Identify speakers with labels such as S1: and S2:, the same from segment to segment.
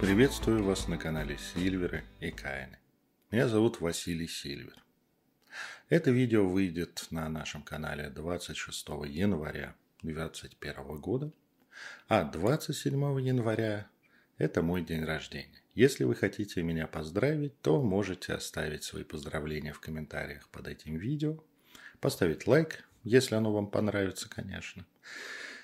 S1: Приветствую вас на канале Сильверы и Каины. Меня зовут Василий Сильвер. Это видео выйдет на нашем канале 26 января 2021 года, а 27 января – это мой день рождения. Если вы хотите меня поздравить, то можете оставить свои поздравления в комментариях под этим видео, поставить лайк, если оно вам понравится, конечно.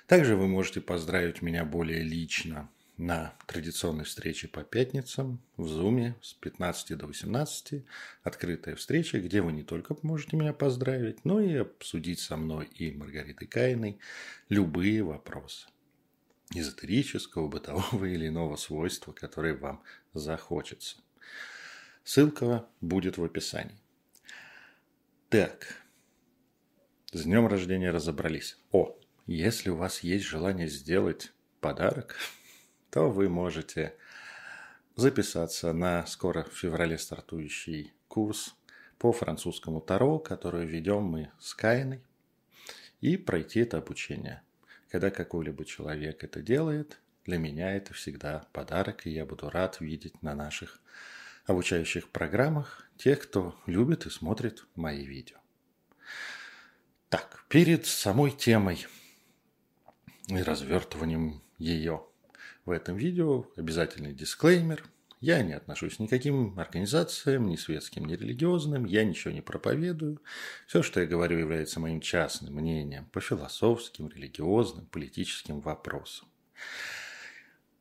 S1: Также вы можете поздравить меня более лично на традиционной встрече по пятницам в Зуме с 15 до 18. Открытая встреча, где вы не только можете меня поздравить, но и обсудить со мной и Маргаритой Каиной любые вопросы эзотерического, бытового или иного свойства, которые вам захочется. Ссылка будет в описании. Так, с днем рождения разобрались. О, если у вас есть желание сделать подарок, то вы можете записаться на скоро в феврале стартующий курс по французскому Таро, который ведем мы с Кайной, и пройти это обучение. Когда какой-либо человек это делает, для меня это всегда подарок, и я буду рад видеть на наших обучающих программах тех, кто любит и смотрит мои видео. Так, перед самой темой и развертыванием ее – в этом видео обязательный дисклеймер. Я не отношусь ни к никаким организациям, ни светским, ни религиозным, я ничего не проповедую. Все, что я говорю, является моим частным мнением по философским, религиозным, политическим вопросам.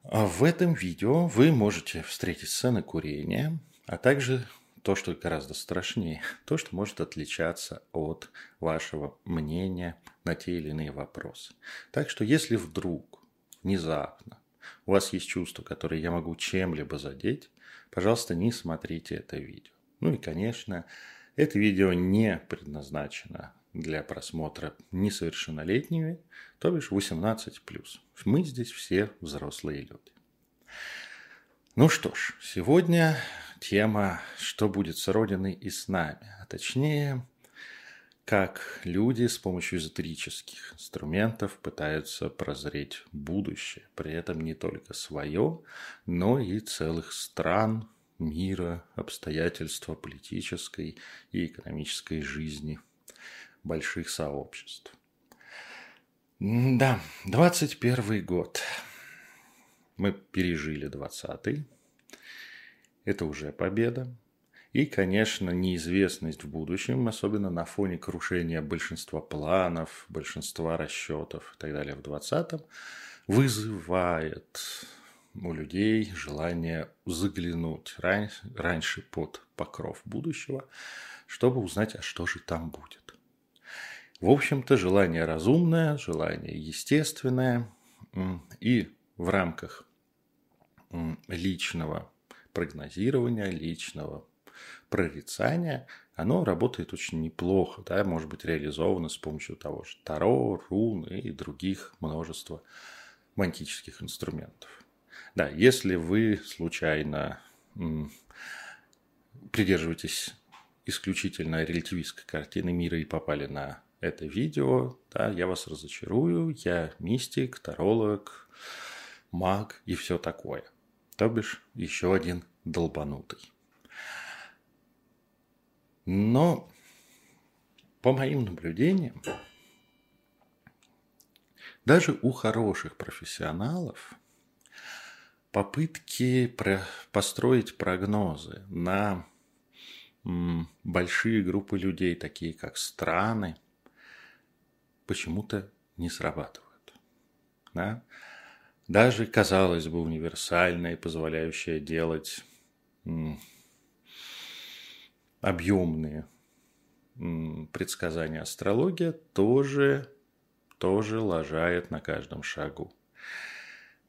S1: А в этом видео вы можете встретить сцены курения, а также то, что гораздо страшнее, то, что может отличаться от вашего мнения на те или иные вопросы. Так что если вдруг внезапно у вас есть чувство, которое я могу чем-либо задеть, пожалуйста, не смотрите это видео. Ну и, конечно, это видео не предназначено для просмотра несовершеннолетними, то бишь 18+. Мы здесь все взрослые люди. Ну что ж, сегодня тема «Что будет с Родиной и с нами?», а точнее как люди с помощью эзотерических инструментов пытаются прозреть будущее, при этом не только свое, но и целых стран, мира, обстоятельства политической и экономической жизни больших сообществ. Да, 21 год. Мы пережили 20-й. Это уже победа. И, конечно, неизвестность в будущем, особенно на фоне крушения большинства планов, большинства расчетов и так далее в 2020-м, вызывает у людей желание заглянуть ран- раньше под покров будущего, чтобы узнать, а что же там будет. В общем-то, желание разумное, желание естественное, и в рамках личного прогнозирования, личного прорицание, оно работает очень неплохо, да, может быть реализовано с помощью того же Таро, рун и других множества магических инструментов. Да, если вы случайно м, придерживаетесь исключительно релятивистской картины мира и попали на это видео, да, я вас разочарую, я мистик, таролог, маг и все такое. То бишь еще один долбанутый. Но по моим наблюдениям, даже у хороших профессионалов попытки построить прогнозы на большие группы людей, такие как страны, почему-то не срабатывают. Да? Даже, казалось бы, универсальное, позволяющее делать объемные предсказания астрология тоже, тоже лажает на каждом шагу.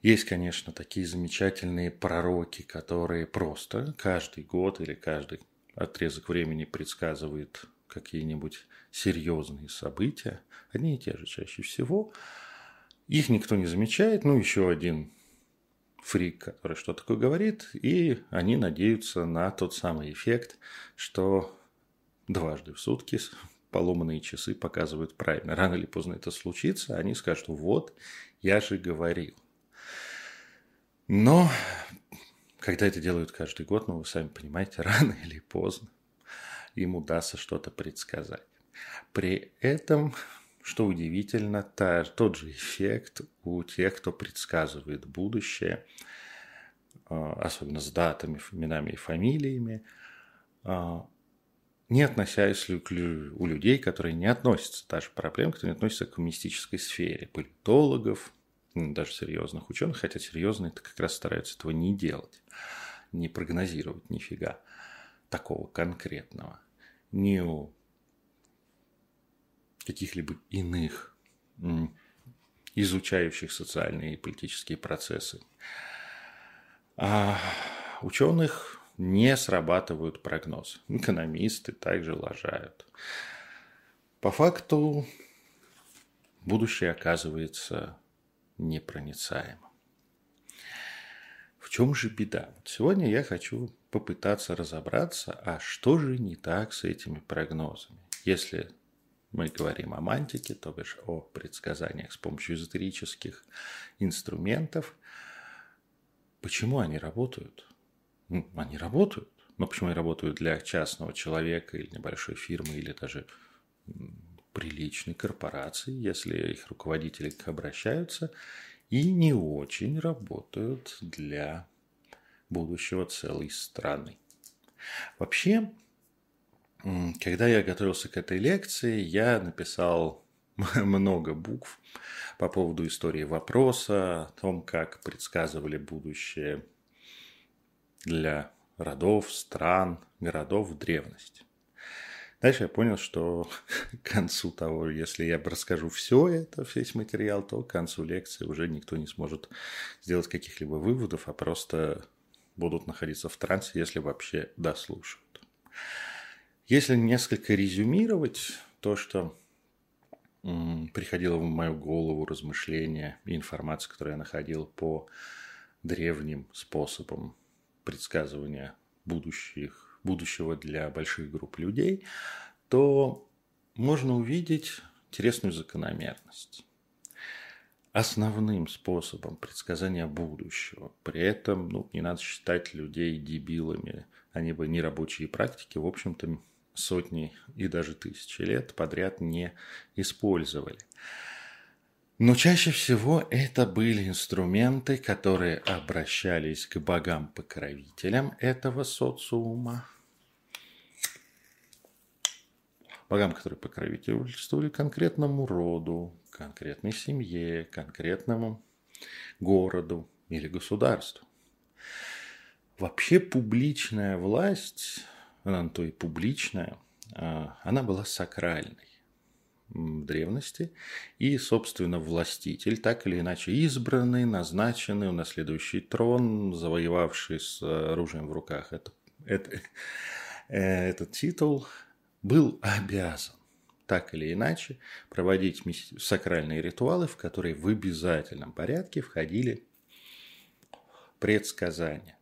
S1: Есть, конечно, такие замечательные пророки, которые просто каждый год или каждый отрезок времени предсказывают какие-нибудь серьезные события, одни и те же чаще всего. Их никто не замечает. Ну, еще один фрик, который что такое говорит, и они надеются на тот самый эффект, что дважды в сутки поломанные часы показывают правильно. Рано или поздно это случится, они скажут, вот, я же говорил. Но когда это делают каждый год, ну, вы сами понимаете, рано или поздно им удастся что-то предсказать. При этом, что удивительно, та, тот же эффект у тех, кто предсказывает будущее, а, особенно с датами, именами и фамилиями, а, не относясь у людей, которые не относятся, та же проблема, которые не относятся к мистической сфере, политологов, даже серьезных ученых, хотя серьезные это как раз стараются этого не делать, не прогнозировать нифига такого конкретного. Не у каких-либо иных изучающих социальные и политические процессы. А ученых не срабатывают прогнозы. Экономисты также лажают. По факту будущее оказывается непроницаемым. В чем же беда? Сегодня я хочу попытаться разобраться, а что же не так с этими прогнозами. Если мы говорим о мантике, то бишь о предсказаниях с помощью эзотерических инструментов, почему они работают? Ну, они работают. Но почему они работают для частного человека или небольшой фирмы, или даже приличной корпорации, если их руководители обращаются, и не очень работают для будущего целой страны. Вообще, когда я готовился к этой лекции, я написал много букв по поводу истории вопроса, о том, как предсказывали будущее для родов, стран, городов в древности. Дальше я понял, что к концу того, если я расскажу все это, весь материал, то к концу лекции уже никто не сможет сделать каких-либо выводов, а просто будут находиться в трансе, если вообще дослушают. Если несколько резюмировать то, что приходило в мою голову размышления и информация, которую я находил по древним способам предсказывания будущих, будущего для больших групп людей, то можно увидеть интересную закономерность. Основным способом предсказания будущего, при этом ну, не надо считать людей дебилами, они бы нерабочие практики, в общем-то, сотни и даже тысячи лет подряд не использовали. Но чаще всего это были инструменты, которые обращались к богам-покровителям этого социума. Богам, которые покровительствовали конкретному роду, конкретной семье, конкретному городу или государству. Вообще публичная власть, она то и публичная, а, она была сакральной в древности. И, собственно, властитель, так или иначе избранный, назначенный, унаследующий трон, завоевавший с оружием в руках это, это, э, этот титул, был обязан так или иначе проводить сакральные ритуалы, в которые в обязательном порядке входили предсказания.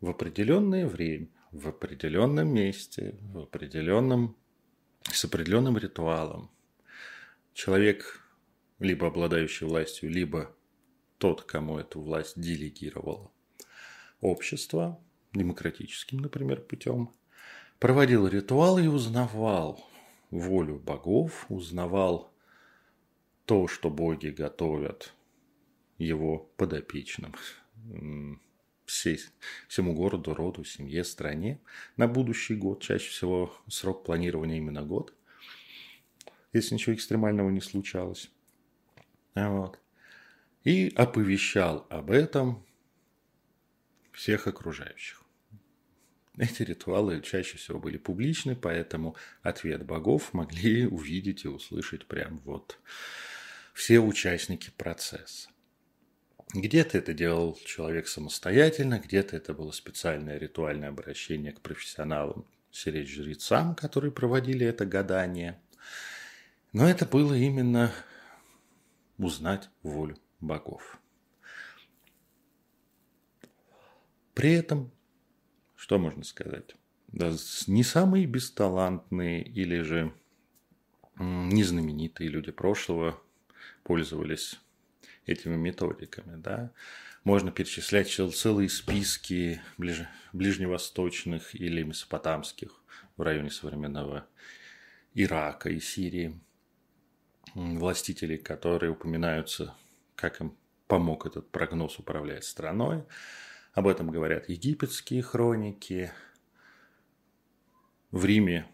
S1: В определенное время, в определенном месте, в определенном с определенным ритуалом. Человек, либо обладающий властью, либо тот, кому эту власть делегировало общество, демократическим, например, путем, проводил ритуал и узнавал волю богов, узнавал то, что боги готовят его подопечным, всей, всему городу, роду, семье, стране на будущий год. Чаще всего срок планирования именно год, если ничего экстремального не случалось. Вот. И оповещал об этом всех окружающих. Эти ритуалы чаще всего были публичны, поэтому ответ богов могли увидеть и услышать прям вот все участники процесса. Где-то это делал человек самостоятельно, где-то это было специальное ритуальное обращение к профессионалам, сиречь жрецам, которые проводили это гадание. Но это было именно узнать волю богов. При этом, что можно сказать? Да, не самые бесталантные или же незнаменитые люди прошлого пользовались этими методиками, да. Можно перечислять целые списки ближ... ближневосточных или месопотамских в районе современного Ирака и Сирии властителей, которые упоминаются, как им помог этот прогноз управлять страной. Об этом говорят египетские хроники. В Риме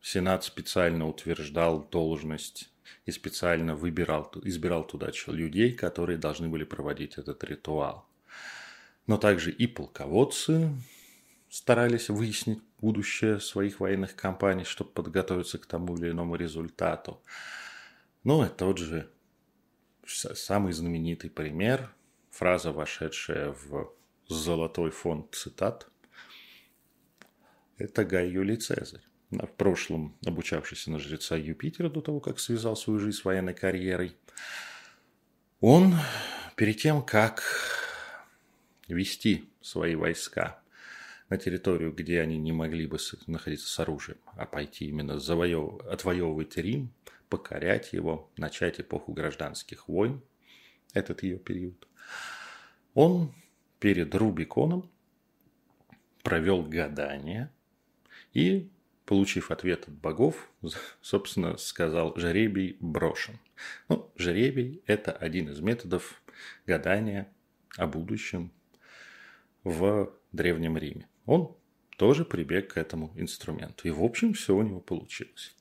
S1: Сенат специально утверждал должность и специально выбирал, избирал туда людей, которые должны были проводить этот ритуал. Но также и полководцы старались выяснить будущее своих военных кампаний, чтобы подготовиться к тому или иному результату. Ну, это тот же самый знаменитый пример, фраза, вошедшая в золотой фонд цитат, это Гай Юлий Цезарь. В прошлом обучавшийся на жреца Юпитера до того, как связал свою жизнь с военной карьерой, он перед тем, как вести свои войска на территорию, где они не могли бы находиться с оружием, а пойти именно завоев... отвоевывать Рим, покорять его, начать эпоху гражданских войн, этот ее период, он перед Рубиконом провел гадание и, получив ответ от богов, собственно, сказал «жеребий брошен». Ну, жеребий – это один из методов гадания о будущем в Древнем Риме. Он тоже прибег к этому инструменту. И, в общем, все у него получилось.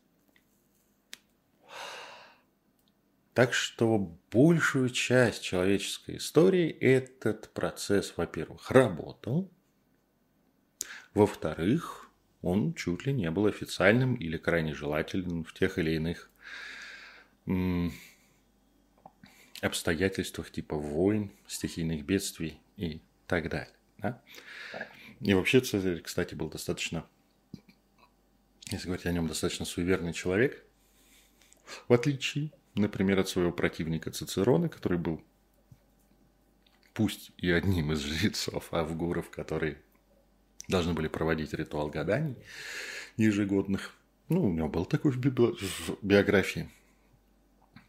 S1: Так что большую часть человеческой истории этот процесс, во-первых, работал, во-вторых, он чуть ли не был официальным или крайне желательным в тех или иных обстоятельствах типа войн, стихийных бедствий и так далее. Да? И вообще Цезарь, кстати, был достаточно, если говорить о нем, достаточно суеверный человек, в отличие например, от своего противника Цицерона, который был пусть и одним из жрецов Авгуров, которые должны были проводить ритуал гаданий ежегодных. Ну, у него был такой в биографии.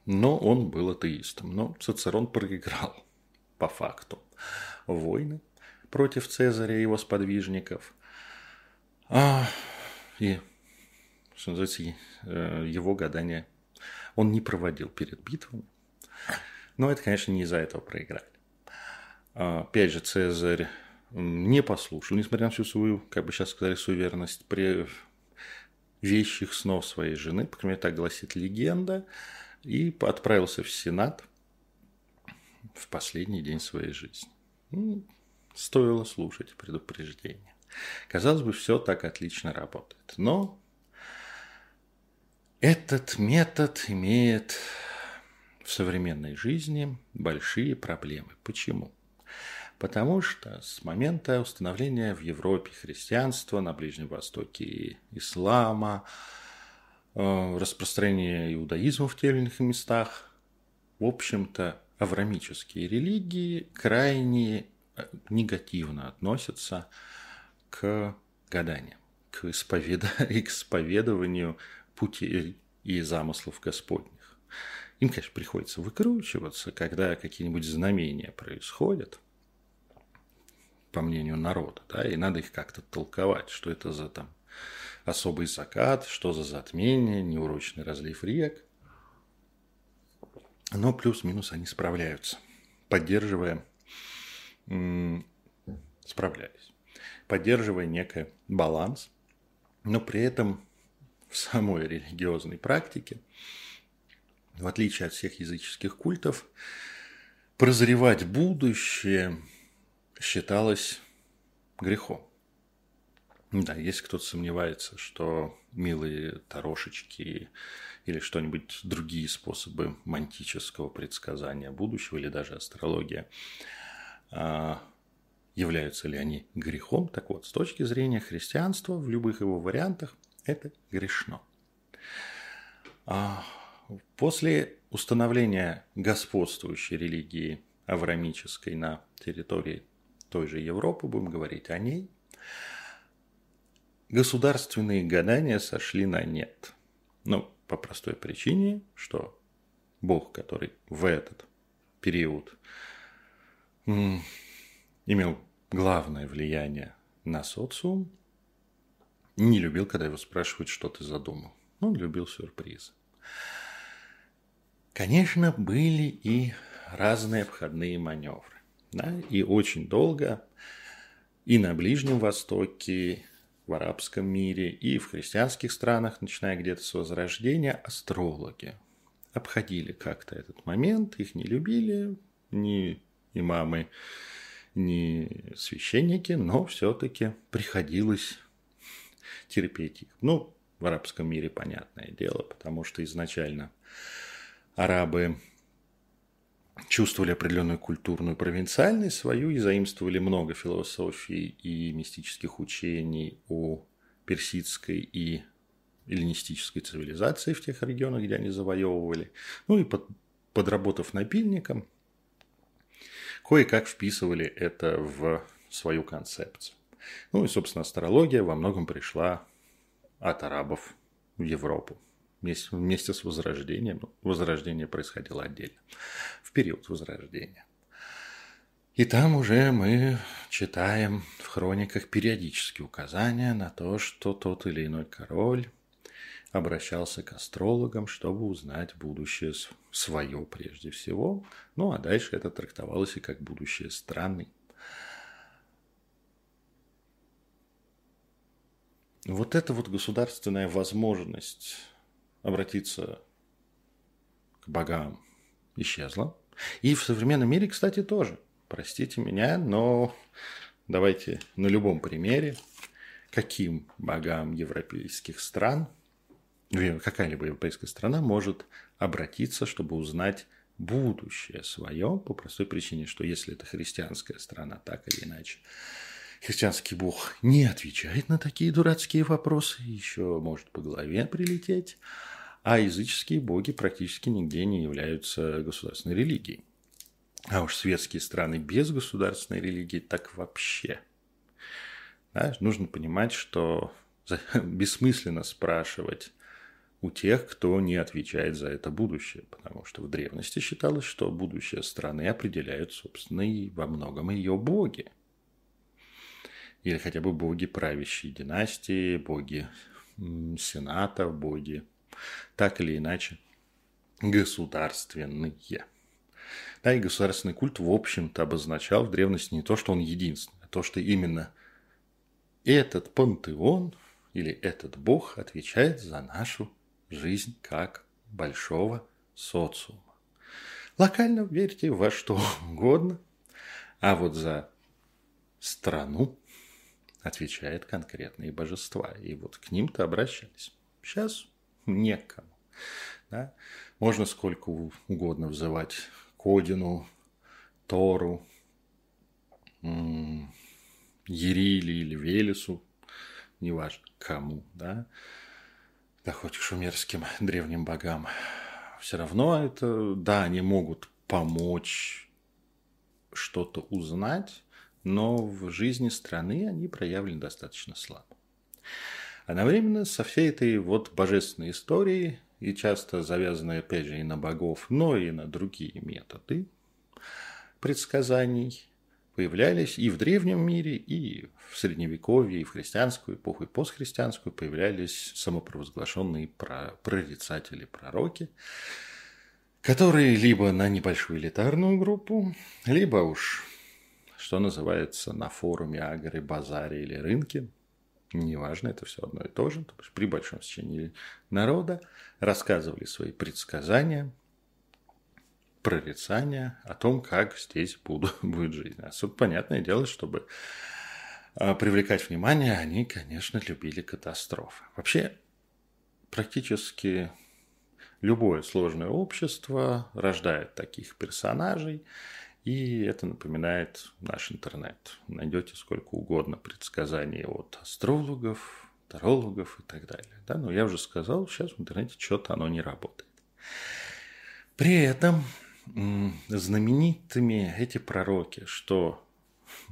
S1: Но он был атеистом. Но Цицерон проиграл по факту войны против Цезаря и его сподвижников. А, и, что называется, э, его гадания он не проводил перед битвами. Но это, конечно, не из-за этого проиграли. А, опять же, Цезарь не послушал, несмотря на всю свою, как бы сейчас сказали, суверенность, при вещих снов своей жены, по крайней мере, так гласит легенда, и отправился в Сенат в последний день своей жизни. Ну, стоило слушать предупреждение. Казалось бы, все так отлично работает. Но этот метод имеет в современной жизни большие проблемы. Почему? Потому что с момента установления в Европе христианства, на Ближнем Востоке ислама, э, распространения иудаизма в тех или иных местах, в общем-то, аврамические религии крайне э, негативно относятся к гаданиям, к, исповед... к исповедованию пути и замыслов Господних. Им, конечно, приходится выкручиваться, когда какие-нибудь знамения происходят, по мнению народа, да, и надо их как-то толковать, что это за там особый закат, что за затмение, неурочный разлив рек. Но плюс-минус они справляются, поддерживая, справлялись, поддерживая некий баланс, но при этом в самой религиозной практике, в отличие от всех языческих культов, прозревать будущее считалось грехом. Да, если кто-то сомневается, что милые тарошечки или что-нибудь другие способы мантического предсказания будущего или даже астрология а, являются ли они грехом, так вот, с точки зрения христианства в любых его вариантах это грешно. А после установления господствующей религии аврамической на территории той же Европы, будем говорить о ней, государственные гадания сошли на нет. Ну, по простой причине, что Бог, который в этот период имел главное влияние на социум, не любил, когда его спрашивают, что ты задумал. Он любил сюрпризы. Конечно, были и разные обходные маневры. Да? И очень долго и на Ближнем Востоке, в арабском мире, и в христианских странах, начиная где-то с Возрождения, астрологи обходили как-то этот момент, их не любили, ни имамы, ни священники, но все-таки приходилось терпеть их. Ну, в арабском мире понятное дело, потому что изначально арабы чувствовали определенную культурную провинциальность свою и заимствовали много философий и мистических учений о персидской и эллинистической цивилизации в тех регионах, где они завоевывали. Ну и под, подработав напильником, кое-как вписывали это в свою концепцию. Ну и, собственно, астрология во многом пришла от арабов в Европу вместе, с Возрождением. Возрождение происходило отдельно, в период Возрождения. И там уже мы читаем в хрониках периодические указания на то, что тот или иной король обращался к астрологам, чтобы узнать будущее свое прежде всего. Ну а дальше это трактовалось и как будущее страны. Вот эта вот государственная возможность обратиться к богам исчезла. И в современном мире, кстати, тоже. Простите меня, но давайте на любом примере, каким богам европейских стран, какая-либо европейская страна может обратиться, чтобы узнать будущее свое, по простой причине, что если это христианская страна, так или иначе, христианский бог не отвечает на такие дурацкие вопросы, еще может по голове прилететь, а языческие боги практически нигде не являются государственной религией. А уж светские страны без государственной религии так вообще. Да, нужно понимать, что бессмысленно спрашивать у тех, кто не отвечает за это будущее, потому что в древности считалось, что будущее страны определяют, собственно, и во многом ее боги. Или хотя бы боги правящей династии, боги сенатов, боги так или иначе государственные. Да, и государственный культ, в общем-то, обозначал в древности не то, что он единственный, а то, что именно этот пантеон или этот бог отвечает за нашу жизнь как большого социума. Локально верьте во что угодно, а вот за страну отвечает конкретные божества. И вот к ним-то обращались. Сейчас некому. Да? Можно сколько угодно взывать к Одину, Тору, Ерили или Велесу, неважно кому, да, да хоть к шумерским древним богам. Все равно это, да, они могут помочь что-то узнать, но в жизни страны они проявлены достаточно слабо. Одновременно со всей этой вот божественной историей, и часто завязанной, опять же, и на богов, но и на другие методы предсказаний, появлялись и в древнем мире, и в средневековье, и в христианскую эпоху, и постхристианскую появлялись самопровозглашенные прорицатели, пророки, которые либо на небольшую элитарную группу, либо уж, что называется, на форуме, агре, базаре или рынке – неважно, это все одно и то же, то есть при большом стечении народа рассказывали свои предсказания, прорицания о том, как здесь буду, будет жизнь. А тут понятное дело, чтобы а, привлекать внимание, они, конечно, любили катастрофы. Вообще, практически любое сложное общество рождает таких персонажей, и это напоминает наш интернет. Найдете сколько угодно предсказаний от астрологов, тарологов и так далее. Да? Но я уже сказал, сейчас в интернете что-то оно не работает. При этом знаменитыми эти пророки, что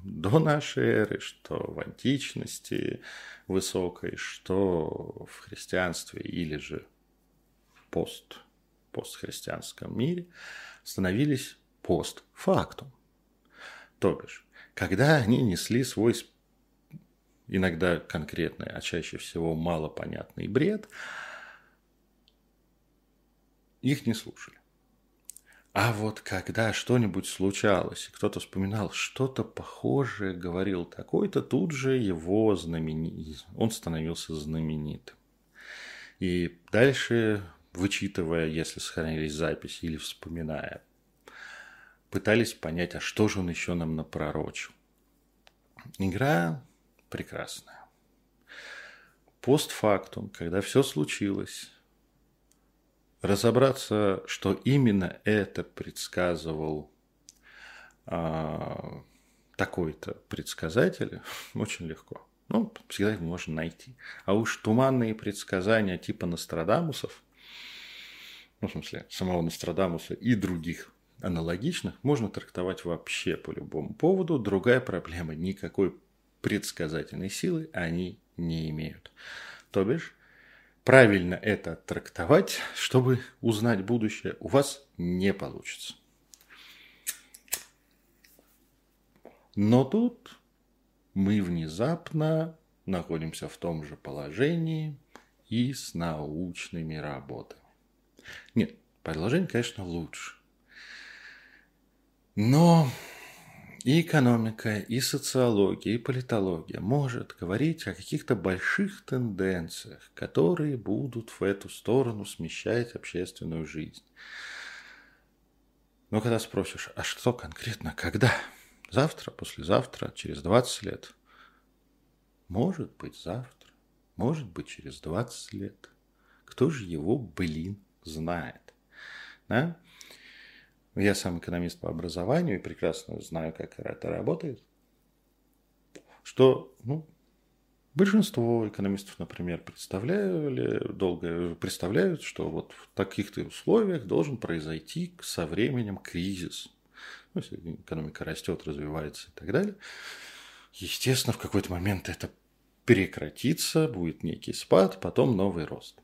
S1: до нашей эры, что в античности высокой, что в христианстве или же пост, постхристианском мире, становились постфактум. То бишь, когда они несли свой иногда конкретный, а чаще всего малопонятный бред, их не слушали. А вот когда что-нибудь случалось, и кто-то вспоминал, что-то похожее говорил такой-то, тут же его знаменит, он становился знаменитым. И дальше, вычитывая, если сохранились записи или вспоминая, пытались понять, а что же он еще нам напророчил. Игра прекрасная. Постфактум, когда все случилось, разобраться, что именно это предсказывал а, такой-то предсказатель, очень легко. Ну, всегда их можно найти. А уж туманные предсказания типа Нострадамусов, ну, в смысле, самого Нострадамуса и других аналогичных, можно трактовать вообще по любому поводу. Другая проблема – никакой предсказательной силы они не имеют. То бишь, правильно это трактовать, чтобы узнать будущее, у вас не получится. Но тут мы внезапно находимся в том же положении и с научными работами. Нет, предложение, конечно, лучше. Но и экономика, и социология, и политология может говорить о каких-то больших тенденциях, которые будут в эту сторону смещать общественную жизнь. Но когда спросишь, а что конкретно, когда? Завтра, послезавтра, через 20 лет? Может быть, завтра, может быть, через 20 лет. Кто же его, блин, знает? Да? Я сам экономист по образованию и прекрасно знаю, как это работает. Что, ну, большинство экономистов, например, представляли, долго представляют, что вот в таких-то условиях должен произойти со временем кризис. Ну, если экономика растет, развивается и так далее. Естественно, в какой-то момент это прекратится, будет некий спад, потом новый рост.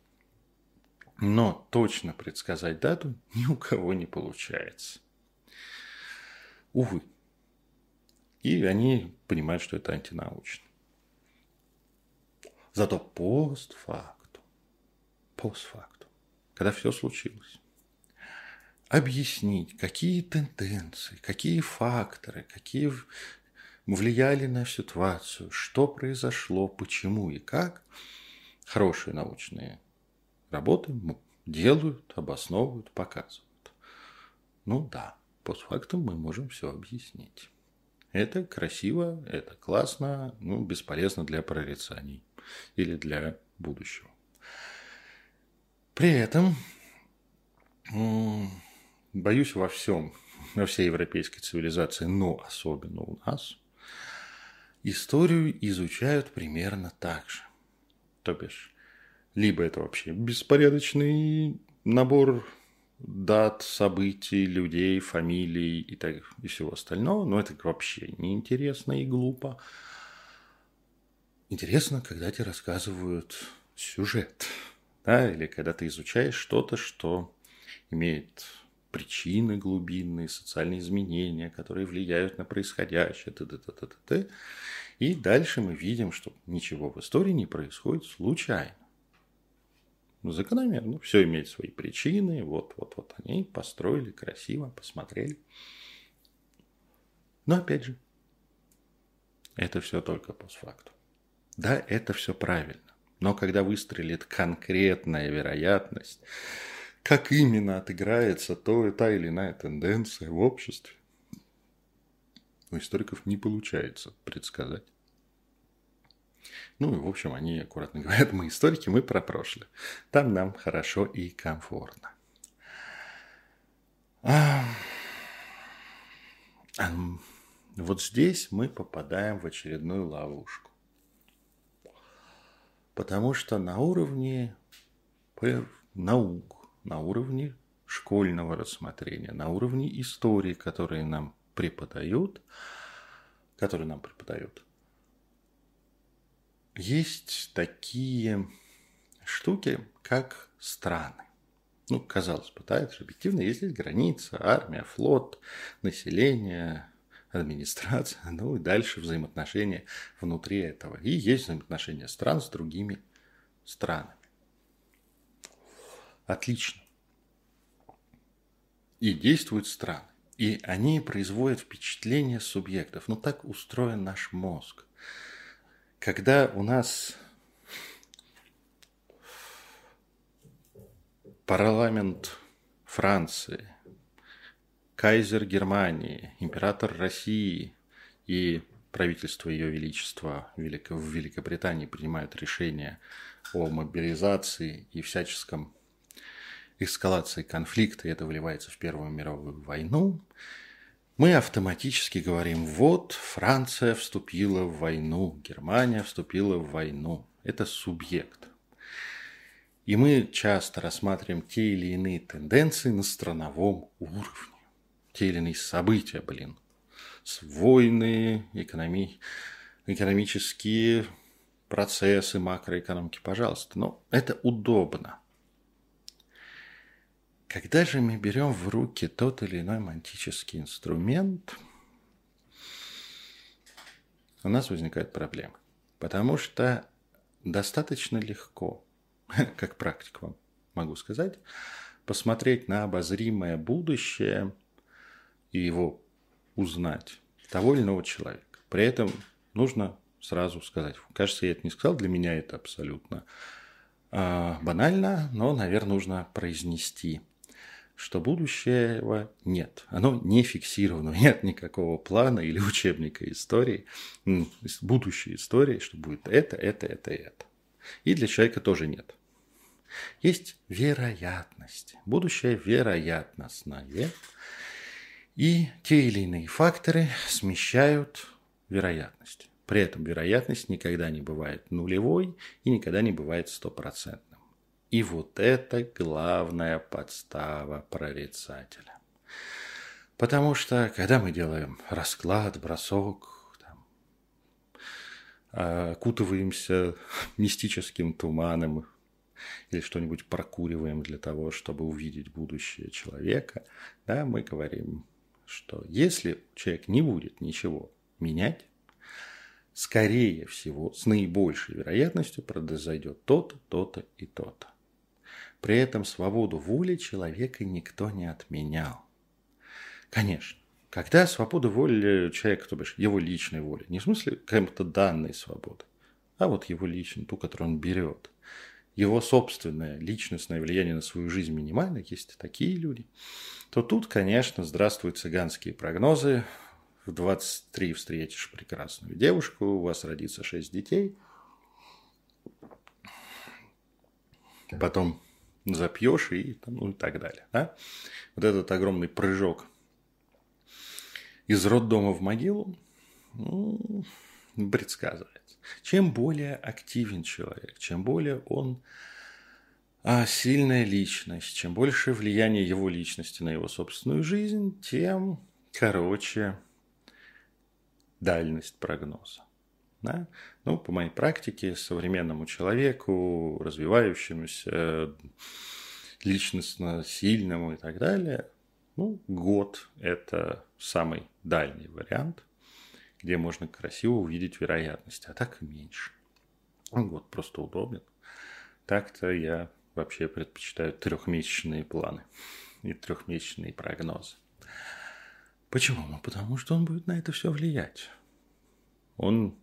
S1: Но точно предсказать дату ни у кого не получается. Увы. И они понимают, что это антинаучно. Зато постфактум, постфактум, когда все случилось, объяснить, какие тенденции, какие факторы, какие влияли на ситуацию, что произошло, почему и как, хорошие научные работы делают, обосновывают, показывают. Ну да, постфактум мы можем все объяснить. Это красиво, это классно, ну, бесполезно для прорицаний или для будущего. При этом, боюсь, во всем, во всей европейской цивилизации, но особенно у нас, историю изучают примерно так же. То бишь, либо это вообще беспорядочный набор дат, событий, людей, фамилий и, так, и всего остального, но это вообще неинтересно и глупо. Интересно, когда тебе рассказывают сюжет, да, или когда ты изучаешь что-то, что имеет причины глубинные, социальные изменения, которые влияют на происходящее, т -т -т -т -т -т. и дальше мы видим, что ничего в истории не происходит случайно. Ну, закономерно. Все имеет свои причины. Вот, вот, вот они построили красиво, посмотрели. Но опять же, это все только постфакту. Да, это все правильно. Но когда выстрелит конкретная вероятность, как именно отыграется то та или иная тенденция в обществе, у историков не получается предсказать. Ну, и, в общем, они аккуратно говорят, мы историки, мы про прошлое. Там нам хорошо и комфортно. А, вот здесь мы попадаем в очередную ловушку. Потому что на уровне наук, на уровне школьного рассмотрения, на уровне истории, которые нам преподают, которые нам преподают, есть такие штуки, как страны. Ну, казалось бы, да, это же объективно, есть здесь граница, армия, флот, население, администрация, ну и дальше взаимоотношения внутри этого. И есть взаимоотношения стран с другими странами. Отлично. И действуют страны. И они производят впечатление субъектов. Ну, так устроен наш мозг. Когда у нас парламент Франции, кайзер Германии, император России и правительство Ее Величества в Великобритании принимают решение о мобилизации и всяческом эскалации конфликта, и это выливается в Первую мировую войну, мы автоматически говорим, вот Франция вступила в войну, Германия вступила в войну. Это субъект. И мы часто рассматриваем те или иные тенденции на страновом уровне. Те или иные события, блин. С войны, экономи... экономические процессы макроэкономики, пожалуйста. Но это удобно. Когда же мы берем в руки тот или иной мантический инструмент, у нас возникают проблемы. Потому что достаточно легко, как практик вам могу сказать, посмотреть на обозримое будущее и его узнать того или иного человека. При этом нужно сразу сказать, кажется, я это не сказал, для меня это абсолютно э, банально, но, наверное, нужно произнести – что будущего нет. Оно не фиксировано. Нет никакого плана или учебника истории, будущей истории, что будет это, это, это это. И для человека тоже нет. Есть вероятность. Будущее вероятностное. И те или иные факторы смещают вероятность. При этом вероятность никогда не бывает нулевой и никогда не бывает стопроцентной. И вот это главная подстава прорицателя. Потому что, когда мы делаем расклад, бросок, там, окутываемся мистическим туманом или что-нибудь прокуриваем для того, чтобы увидеть будущее человека, да, мы говорим, что если человек не будет ничего менять, скорее всего, с наибольшей вероятностью произойдет то-то, то-то и то-то. При этом свободу воли человека никто не отменял. Конечно, когда свобода воли человека, то бишь его личной воли, не в смысле какой-то данной свободы, а вот его личной, ту, которую он берет, его собственное личностное влияние на свою жизнь минимально, есть такие люди, то тут, конечно, здравствуют цыганские прогнозы. В 23 встретишь прекрасную девушку, у вас родится 6 детей. Потом запьешь и, ну, и так далее. Да? Вот этот огромный прыжок из роддома в могилу ну, предсказывается. Чем более активен человек, чем более он а, сильная личность, чем больше влияние его личности на его собственную жизнь, тем короче дальность прогноза. Да? Ну, по моей практике, современному человеку, развивающемуся, личностно сильному и так далее, ну, год – это самый дальний вариант, где можно красиво увидеть вероятность, а так и меньше. Ну, год просто удобен. Так-то я вообще предпочитаю трехмесячные планы и трехмесячные прогнозы. Почему? Ну, потому что он будет на это все влиять. Он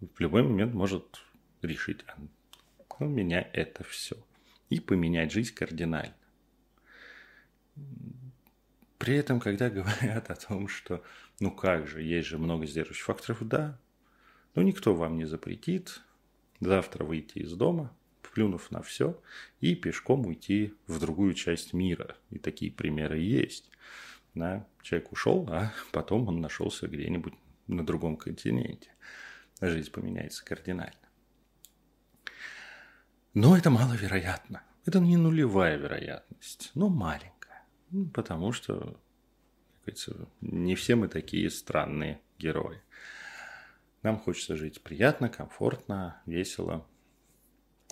S1: в любой момент может решить, а, у меня это все. И поменять жизнь кардинально. При этом, когда говорят о том, что ну как же, есть же много сдерживающих факторов, да, но никто вам не запретит завтра выйти из дома, плюнув на все, и пешком уйти в другую часть мира. И такие примеры есть. Да? Человек ушел, а потом он нашелся где-нибудь на другом континенте жизнь поменяется кардинально. Но это маловероятно. Это не нулевая вероятность, но маленькая. Ну, потому что, как говорится, не все мы такие странные герои. Нам хочется жить приятно, комфортно, весело.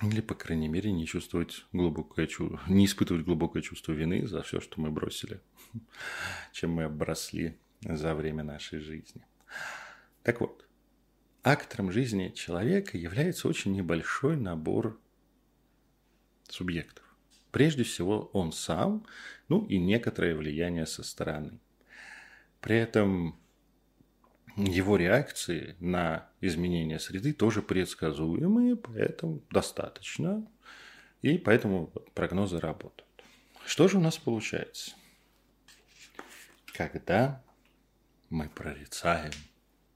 S1: Или, по крайней мере, не чувствовать глубокое чувство, не испытывать глубокое чувство вины за все, что мы бросили, чем мы обросли за время нашей жизни. Так вот, актором жизни человека является очень небольшой набор субъектов. Прежде всего, он сам, ну и некоторое влияние со стороны. При этом его реакции на изменения среды тоже предсказуемые, поэтому достаточно, и поэтому прогнозы работают. Что же у нас получается? Когда мы прорицаем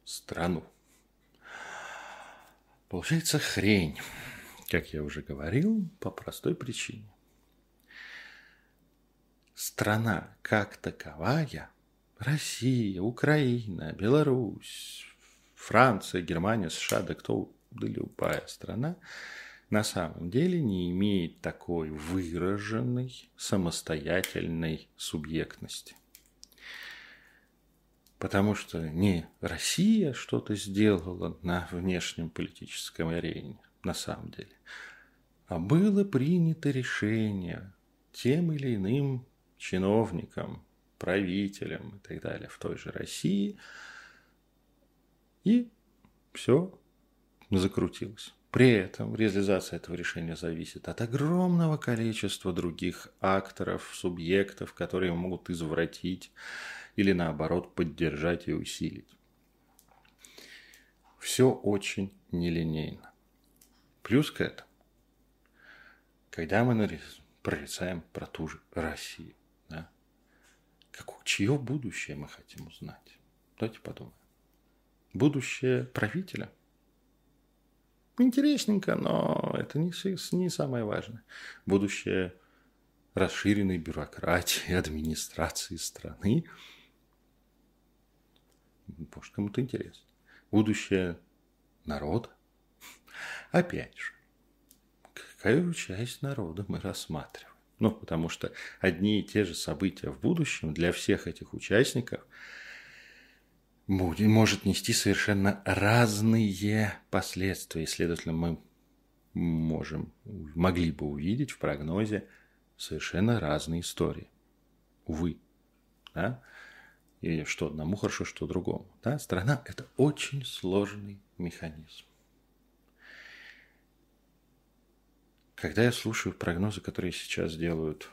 S1: страну. Получается хрень, как я уже говорил, по простой причине. Страна как таковая – Россия, Украина, Беларусь, Франция, Германия, США, да кто, да любая страна, на самом деле не имеет такой выраженной самостоятельной субъектности. Потому что не Россия что-то сделала на внешнем политическом арене, на самом деле, а было принято решение тем или иным чиновникам, правителем и так далее в той же России. И все закрутилось. При этом реализация этого решения зависит от огромного количества других акторов, субъектов, которые могут извратить или наоборот поддержать и усилить. Все очень нелинейно. Плюс к этому, когда мы прорицаем про ту же Россию, как, чье будущее мы хотим узнать? Давайте подумаем. Будущее правителя? Интересненько, но это не, не самое важное. Будущее расширенной бюрократии, администрации страны. Может, кому-то интересно. Будущее народа. Опять же, какая часть народа мы рассматриваем? Ну, потому что одни и те же события в будущем для всех этих участников будет, может нести совершенно разные последствия. И, следовательно, мы можем, могли бы увидеть в прогнозе совершенно разные истории. Увы. Да? И что одному хорошо, что другому. Да? Страна – это очень сложный механизм. Когда я слушаю прогнозы, которые сейчас делают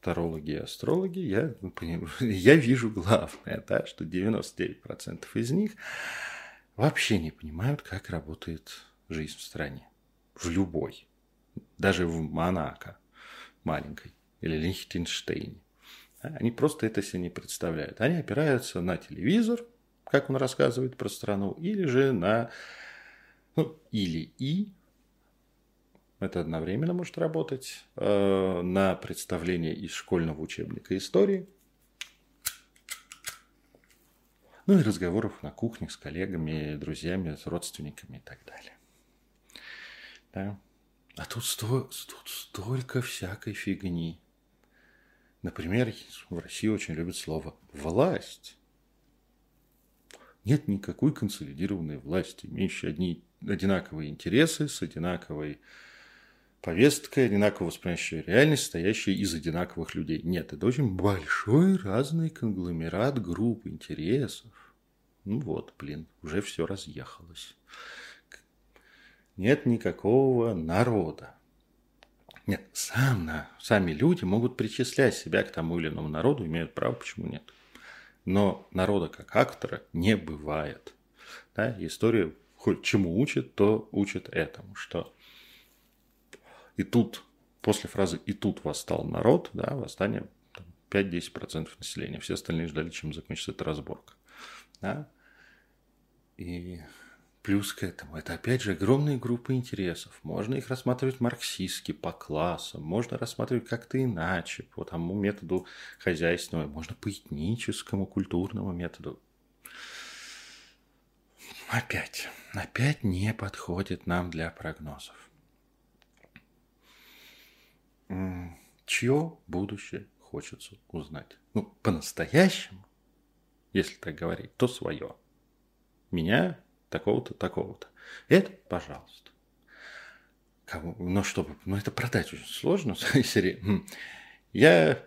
S1: тарологи и астрологи, я, я вижу главное, да, что 99% из них вообще не понимают, как работает жизнь в стране. В любой. Даже в Монако маленькой или Лихтенштейне. Они просто это себе не представляют. Они опираются на телевизор, как он рассказывает про страну, или же на... Ну, или и это одновременно может работать э, на представление из школьного учебника истории. Ну и разговоров на кухне с коллегами, друзьями, с родственниками и так далее. Да? А тут, сто, тут столько всякой фигни. Например, в России очень любят слово «власть». Нет никакой консолидированной власти, имеющей одни одинаковые интересы с одинаковой повестка, одинаково воспринимающая реальность, состоящая из одинаковых людей. Нет, это очень большой разный конгломерат групп интересов. Ну вот, блин, уже все разъехалось. Нет никакого народа. Нет, сам, на, сами люди могут причислять себя к тому или иному народу, имеют право, почему нет. Но народа как актора не бывает. Да, история хоть чему учит, то учит этому, что и тут, после фразы «и тут восстал народ», да, восстание 5-10% населения. Все остальные ждали, чем закончится эта разборка. Да? И плюс к этому, это опять же огромные группы интересов. Можно их рассматривать марксистски, по классам, можно рассматривать как-то иначе, по тому методу хозяйственного, можно по этническому, культурному методу. Опять, опять не подходит нам для прогнозов чье будущее хочется узнать. Ну, по-настоящему, если так говорить, то свое. Меня такого-то, такого-то. Это, пожалуйста. Кого? Ну, чтобы, ну, это продать очень сложно. «Хм, я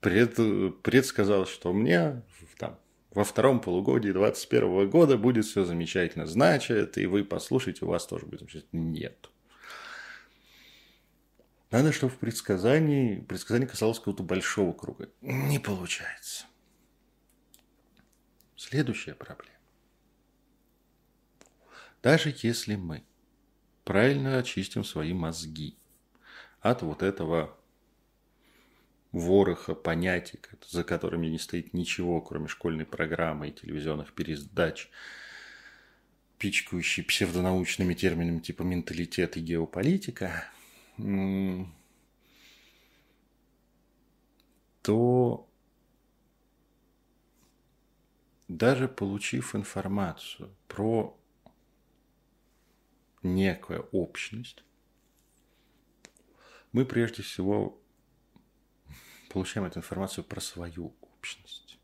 S1: пред, предсказал, что мне там, во втором полугодии 2021 года будет все замечательно. Значит, и вы послушайте, у вас тоже будет замечательно. Нет. Надо, чтобы в предсказании, предсказание касалось какого-то большого круга. Не получается. Следующая проблема. Даже если мы правильно очистим свои мозги от вот этого вороха понятий, за которыми не стоит ничего, кроме школьной программы и телевизионных передач, пичкающей псевдонаучными терминами типа менталитет и геополитика, то даже получив информацию про некую общность, мы прежде всего получаем эту информацию про свою общность.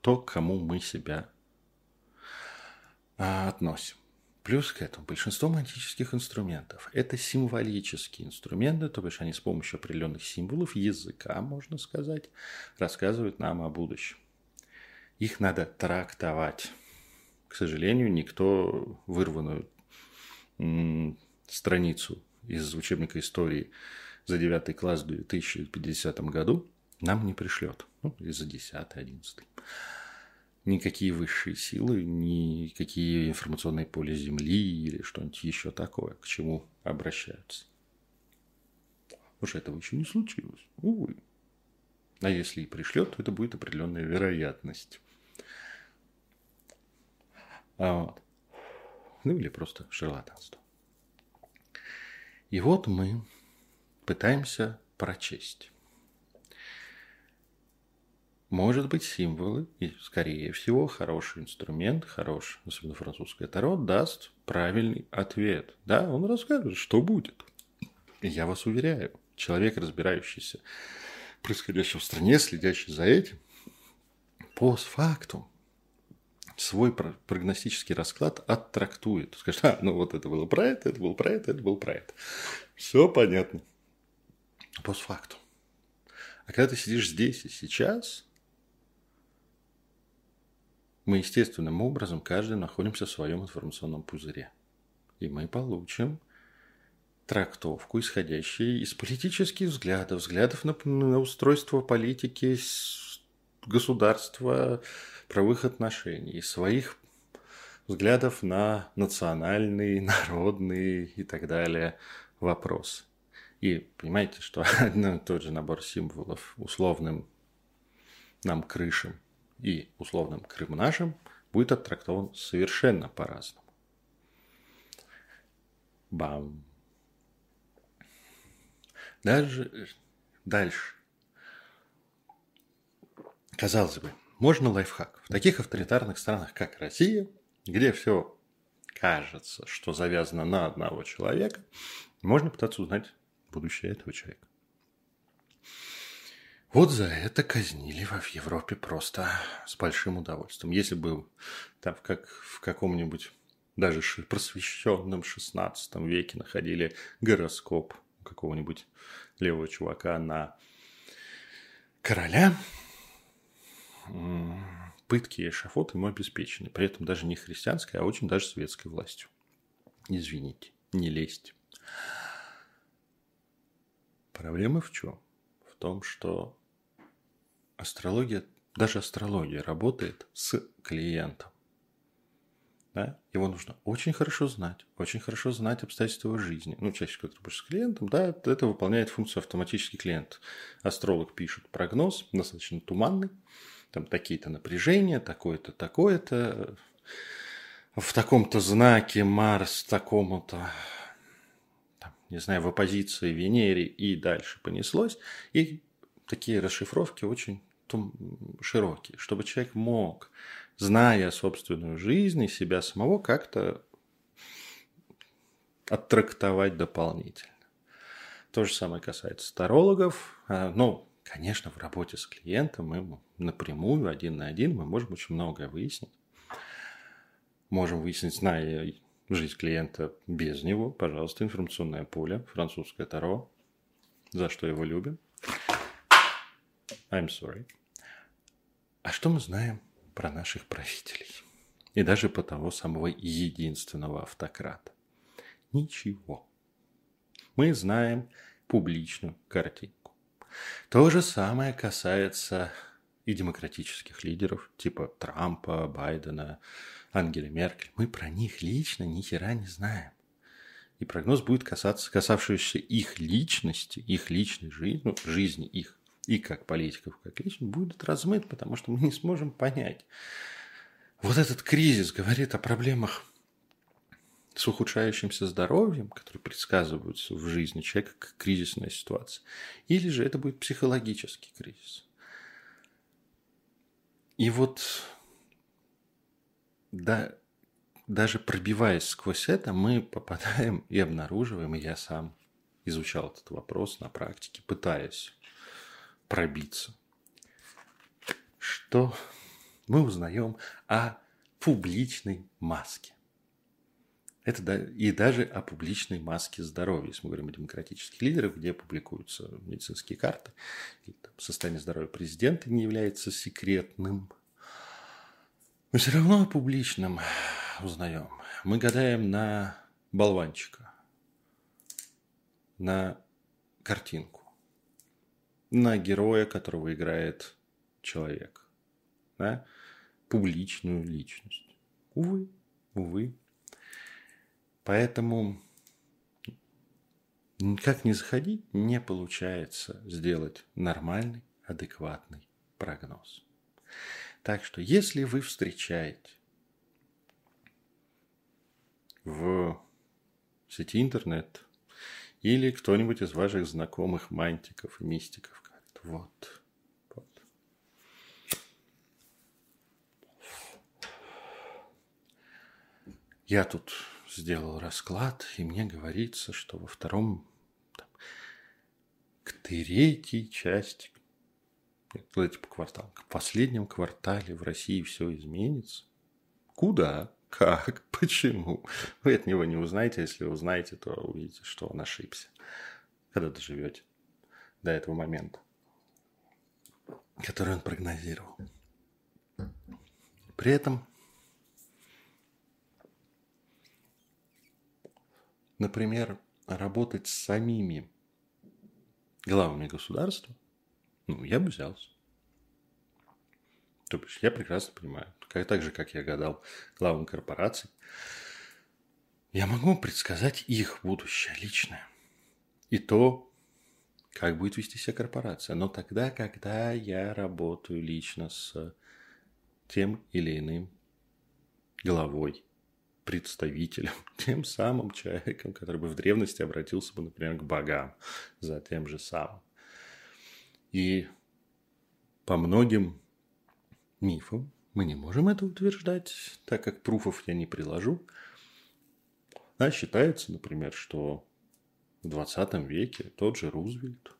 S1: То, к кому мы себя а, относим. Плюс к этому большинство магических инструментов – это символические инструменты, то бишь они с помощью определенных символов языка, можно сказать, рассказывают нам о будущем. Их надо трактовать. К сожалению, никто вырванную страницу из учебника истории за 9 класс в 2050 году нам не пришлет. Ну, или за 10 11 никакие высшие силы, никакие информационные поля Земли или что-нибудь еще такое, к чему обращаются. Потому этого еще не случилось. Увы. А если и пришлет, то это будет определенная вероятность. А вот. Ну или просто шарлатанство. И вот мы пытаемся прочесть может быть, символы, и, скорее всего, хороший инструмент, хороший, особенно французское таро, даст правильный ответ. Да, он расскажет, что будет. И я вас уверяю, человек, разбирающийся в происходящем в стране, следящий за этим, постфактум свой прогностический расклад оттрактует. Скажет, а, ну вот это было про это, это было про это, это было про это. Все понятно. Постфактум. А когда ты сидишь здесь и сейчас, мы естественным образом каждый находимся в своем информационном пузыре. И мы получим трактовку, исходящую из политических взглядов, взглядов на, на устройство политики государства, правовых отношений, своих взглядов на национальный, народный и так далее вопрос. И понимаете, что один и тот же набор символов условным нам крышам и условным Крым нашим будет оттрактован совершенно по-разному. Бам. Даже дальше. Казалось бы, можно лайфхак. В таких авторитарных странах, как Россия, где все кажется, что завязано на одного человека, можно пытаться узнать будущее этого человека. Вот за это казнили в Европе просто с большим удовольствием. Если бы там как в каком-нибудь даже просвещенном 16 веке находили гороскоп какого-нибудь левого чувака на короля, пытки и эшафот ему обеспечены. При этом даже не христианской, а очень даже светской властью. Извините, не лезьте. Проблема в чем? В том, что астрология, даже астрология работает с клиентом. Да? Его нужно очень хорошо знать, очень хорошо знать обстоятельства его жизни. Ну, чаще всего, ты с клиентом, да, это выполняет функцию автоматический клиент. Астролог пишет прогноз, достаточно туманный, там такие-то напряжения, такое-то, такое-то, в таком-то знаке Марс такому-то, не знаю, в оппозиции Венере и дальше понеслось. И такие расшифровки очень широкие, чтобы человек мог, зная собственную жизнь и себя самого, как-то оттрактовать дополнительно. То же самое касается тарологов. А, ну, конечно, в работе с клиентом мы напрямую, один на один, мы можем очень многое выяснить. Можем выяснить, зная жизнь клиента без него. Пожалуйста, информационное поле, французское Таро, за что его любим. I'm sorry. А что мы знаем про наших правителей? И даже по того самого единственного автократа? Ничего. Мы знаем публичную картинку. То же самое касается и демократических лидеров, типа Трампа, Байдена, Ангели Меркель. Мы про них лично ни хера не знаем. И прогноз будет касаться, касавшийся их личности, их личной жизни, ну, жизни их, и как политиков, как лично, будет размыт, потому что мы не сможем понять. Вот этот кризис говорит о проблемах с ухудшающимся здоровьем, которые предсказываются в жизни человека как кризисная ситуация, или же это будет психологический кризис. И вот да, даже пробиваясь сквозь это, мы попадаем и обнаруживаем, и я сам изучал этот вопрос на практике, пытаясь пробиться, что мы узнаем о публичной маске. Это да, и даже о публичной маске здоровья, если мы говорим о демократических лидерах, где публикуются медицинские карты, и там, состояние здоровья президента не является секретным. Мы все равно о публичном узнаем. Мы гадаем на болванчика, на картинку, на героя, которого играет человек, да? публичную личность. Увы, увы, Поэтому как ни заходи, не получается сделать нормальный, адекватный прогноз. Так что, если вы встречаете в сети интернет или кто-нибудь из ваших знакомых мантиков и мистиков говорит, вот, вот. Я тут сделал расклад, и мне говорится, что во втором, там, к третьей части, давайте по кварталам, к последнем квартале в России все изменится. Куда? Как? Почему? Вы от него не узнаете. Если узнаете, то увидите, что он ошибся. Когда доживете до этого момента, который он прогнозировал. При этом например, работать с самими главами государства, ну, я бы взялся. То есть я прекрасно понимаю, как, так же, как я гадал главам корпораций, я могу предсказать их будущее личное. И то, как будет вести себя корпорация. Но тогда, когда я работаю лично с тем или иным главой представителем, тем самым человеком, который бы в древности обратился бы, например, к богам за тем же самым. И по многим мифам мы не можем это утверждать, так как пруфов я не приложу. А считается, например, что в 20 веке тот же Рузвельт,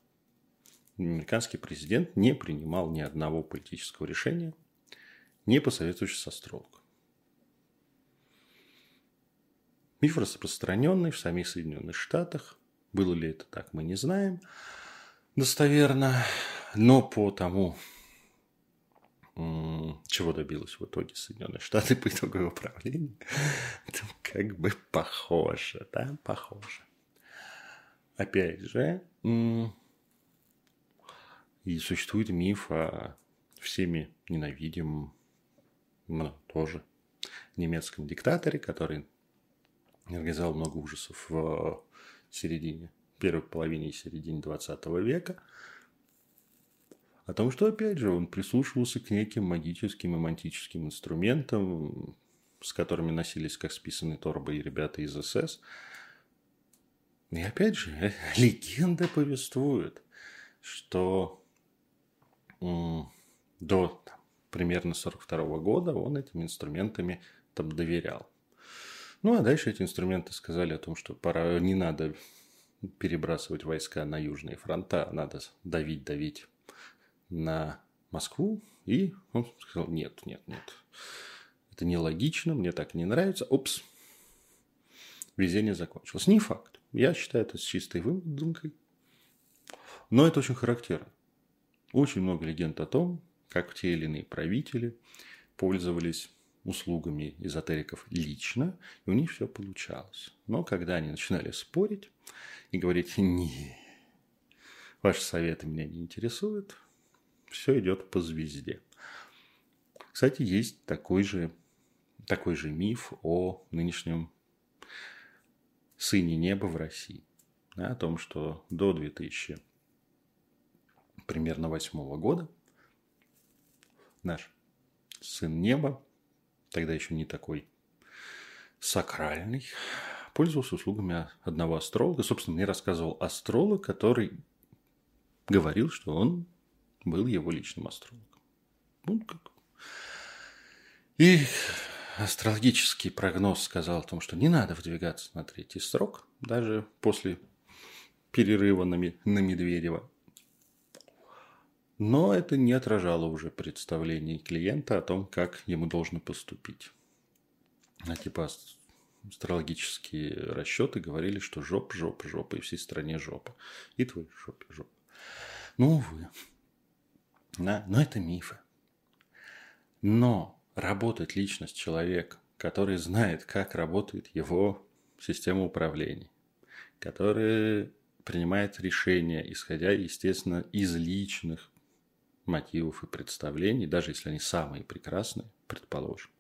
S1: американский президент, не принимал ни одного политического решения, не посоветующись с астрологом. Миф распространенный в самих Соединенных Штатах. Было ли это так, мы не знаем достоверно. Но по тому, чего добилась в итоге Соединенные Штаты по итогу его правления, там как бы похоже, да, похоже. Опять же, и существует миф о всеми ненавидимом тоже немецком диктаторе, который организовал много ужасов в середине, первой половине и середине 20 века. О том, что, опять же, он прислушивался к неким магическим и мантическим инструментам, с которыми носились как списанные торбы и ребята из СС. И опять же, легенда повествует, что до там, примерно 42 года он этими инструментами там доверял. Ну, а дальше эти инструменты сказали о том, что пора, не надо перебрасывать войска на южные фронта, надо давить, давить на Москву. И он сказал, нет, нет, нет, это нелогично, мне так не нравится. Опс, везение закончилось. Не факт. Я считаю это с чистой выдумкой. Но это очень характерно. Очень много легенд о том, как те или иные правители пользовались услугами эзотериков лично, и у них все получалось. Но когда они начинали спорить и говорить, не, ваши советы меня не интересуют, все идет по звезде. Кстати, есть такой же, такой же миф о нынешнем сыне неба в России. Да, о том, что до 2000 примерно восьмого года наш сын неба, тогда еще не такой сакральный, пользовался услугами одного астролога. Собственно, мне рассказывал астролог, который говорил, что он был его личным астрологом. Ну, как. И астрологический прогноз сказал о том, что не надо выдвигаться на третий срок, даже после перерыва на Медведева. Но это не отражало уже представлений клиента о том, как ему должно поступить. А типа астрологические расчеты говорили, что жоп, жоп, жопа, и всей стране жопа. И твой жопе жопа. Ну, увы. Да, но это мифы. Но работает личность человека, который знает, как работает его система управления, который принимает решения, исходя, естественно, из личных мотивов и представлений, даже если они самые прекрасные, предположим,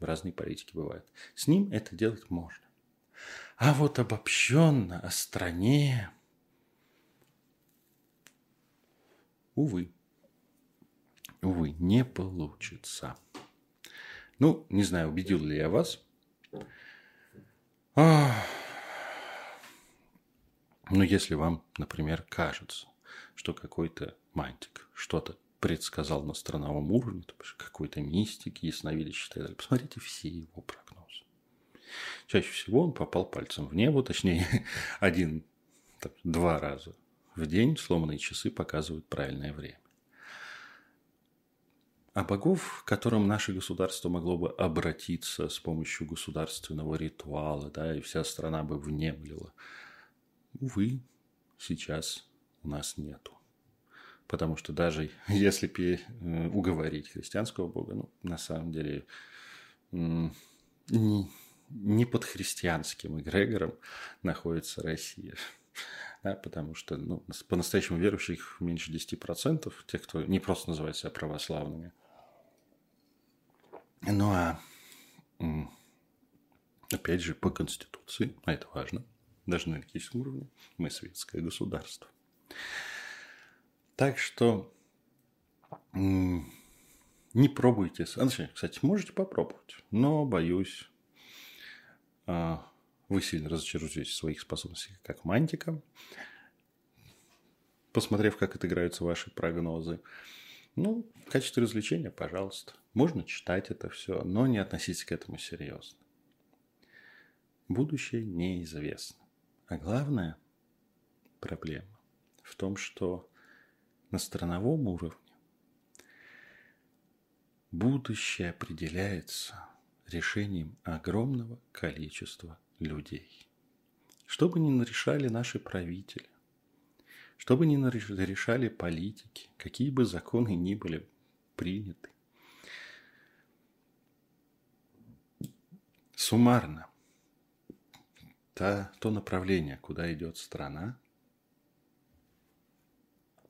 S1: разные политики бывают, с ним это делать можно. А вот обобщенно о стране, увы, увы, не получится. Ну, не знаю, убедил ли я вас. Но если вам, например, кажется, что какой-то мантик что-то предсказал на страновом уровне, то какой-то мистик, ясновидящий и так далее. Посмотрите все его прогнозы. Чаще всего он попал пальцем в небо, точнее, один, так, два раза в день сломанные часы показывают правильное время. А богов, к которым наше государство могло бы обратиться с помощью государственного ритуала, да, и вся страна бы внемлила, увы, сейчас у нас нету. Потому что даже если э, уговорить христианского бога, ну, на самом деле, не, не под христианским эгрегором находится Россия. Да, потому что ну, по-настоящему верующих меньше 10%, тех, кто не просто называет себя православными. Ну а опять же по Конституции, а это важно, даже на энергетическом уровне, мы светское государство. Так что не пробуйте. Кстати, можете попробовать, но боюсь, а, вы сильно разочаруетесь в своих способностях как мантика, посмотрев, как отыграются ваши прогнозы. Ну, в качестве развлечения, пожалуйста. Можно читать это все, но не относитесь к этому серьезно. Будущее неизвестно. А главная проблема в том, что на страновом уровне будущее определяется решением огромного количества людей. Что бы ни нарешали наши правители, что бы ни нарешали политики, какие бы законы ни были приняты, суммарно то направление, куда идет страна,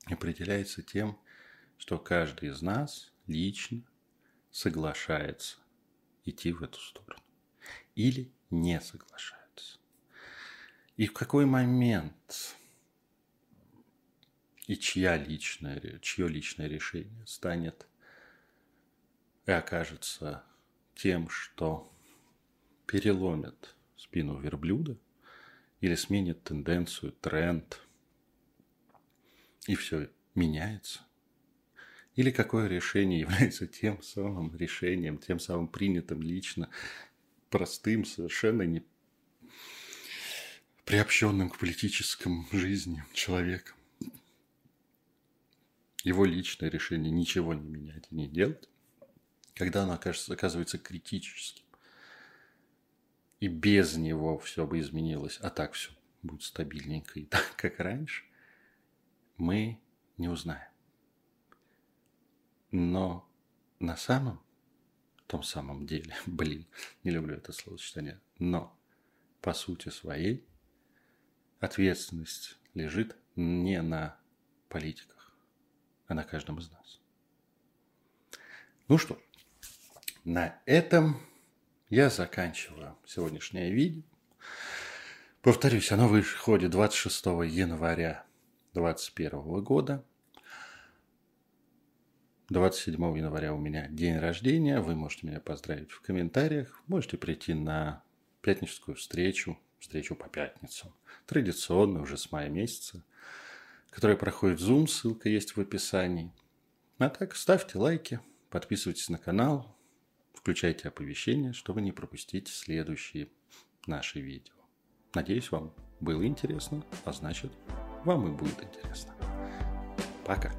S1: определяется тем, что каждый из нас лично соглашается идти в эту сторону или не соглашается. И в какой момент и чья личное, чье личное решение станет и окажется тем, что переломит спину верблюда или сменит тенденцию, тренд – и все меняется. Или какое решение является тем самым решением, тем самым принятым лично, простым, совершенно не приобщенным к политическому жизни человеком. Его личное решение ничего не менять и не делать, когда оно окажется, оказывается критическим и без него все бы изменилось, а так все будет стабильненько и так, как раньше, мы не узнаем. Но на самом, том самом деле, блин, не люблю это словосочетание, но по сути своей ответственность лежит не на политиках, а на каждом из нас. Ну что, на этом я заканчиваю сегодняшнее видео. Повторюсь, оно выходит 26 января 2021 года. 27 января у меня день рождения. Вы можете меня поздравить в комментариях. Можете прийти на пятническую встречу, встречу по пятницам. Традиционно уже с мая месяца, которая проходит в Zoom. Ссылка есть в описании. А так, ставьте лайки, подписывайтесь на канал, включайте оповещения, чтобы не пропустить следующие наши видео. Надеюсь, вам было интересно, а значит, вам и будет интересно. Пока.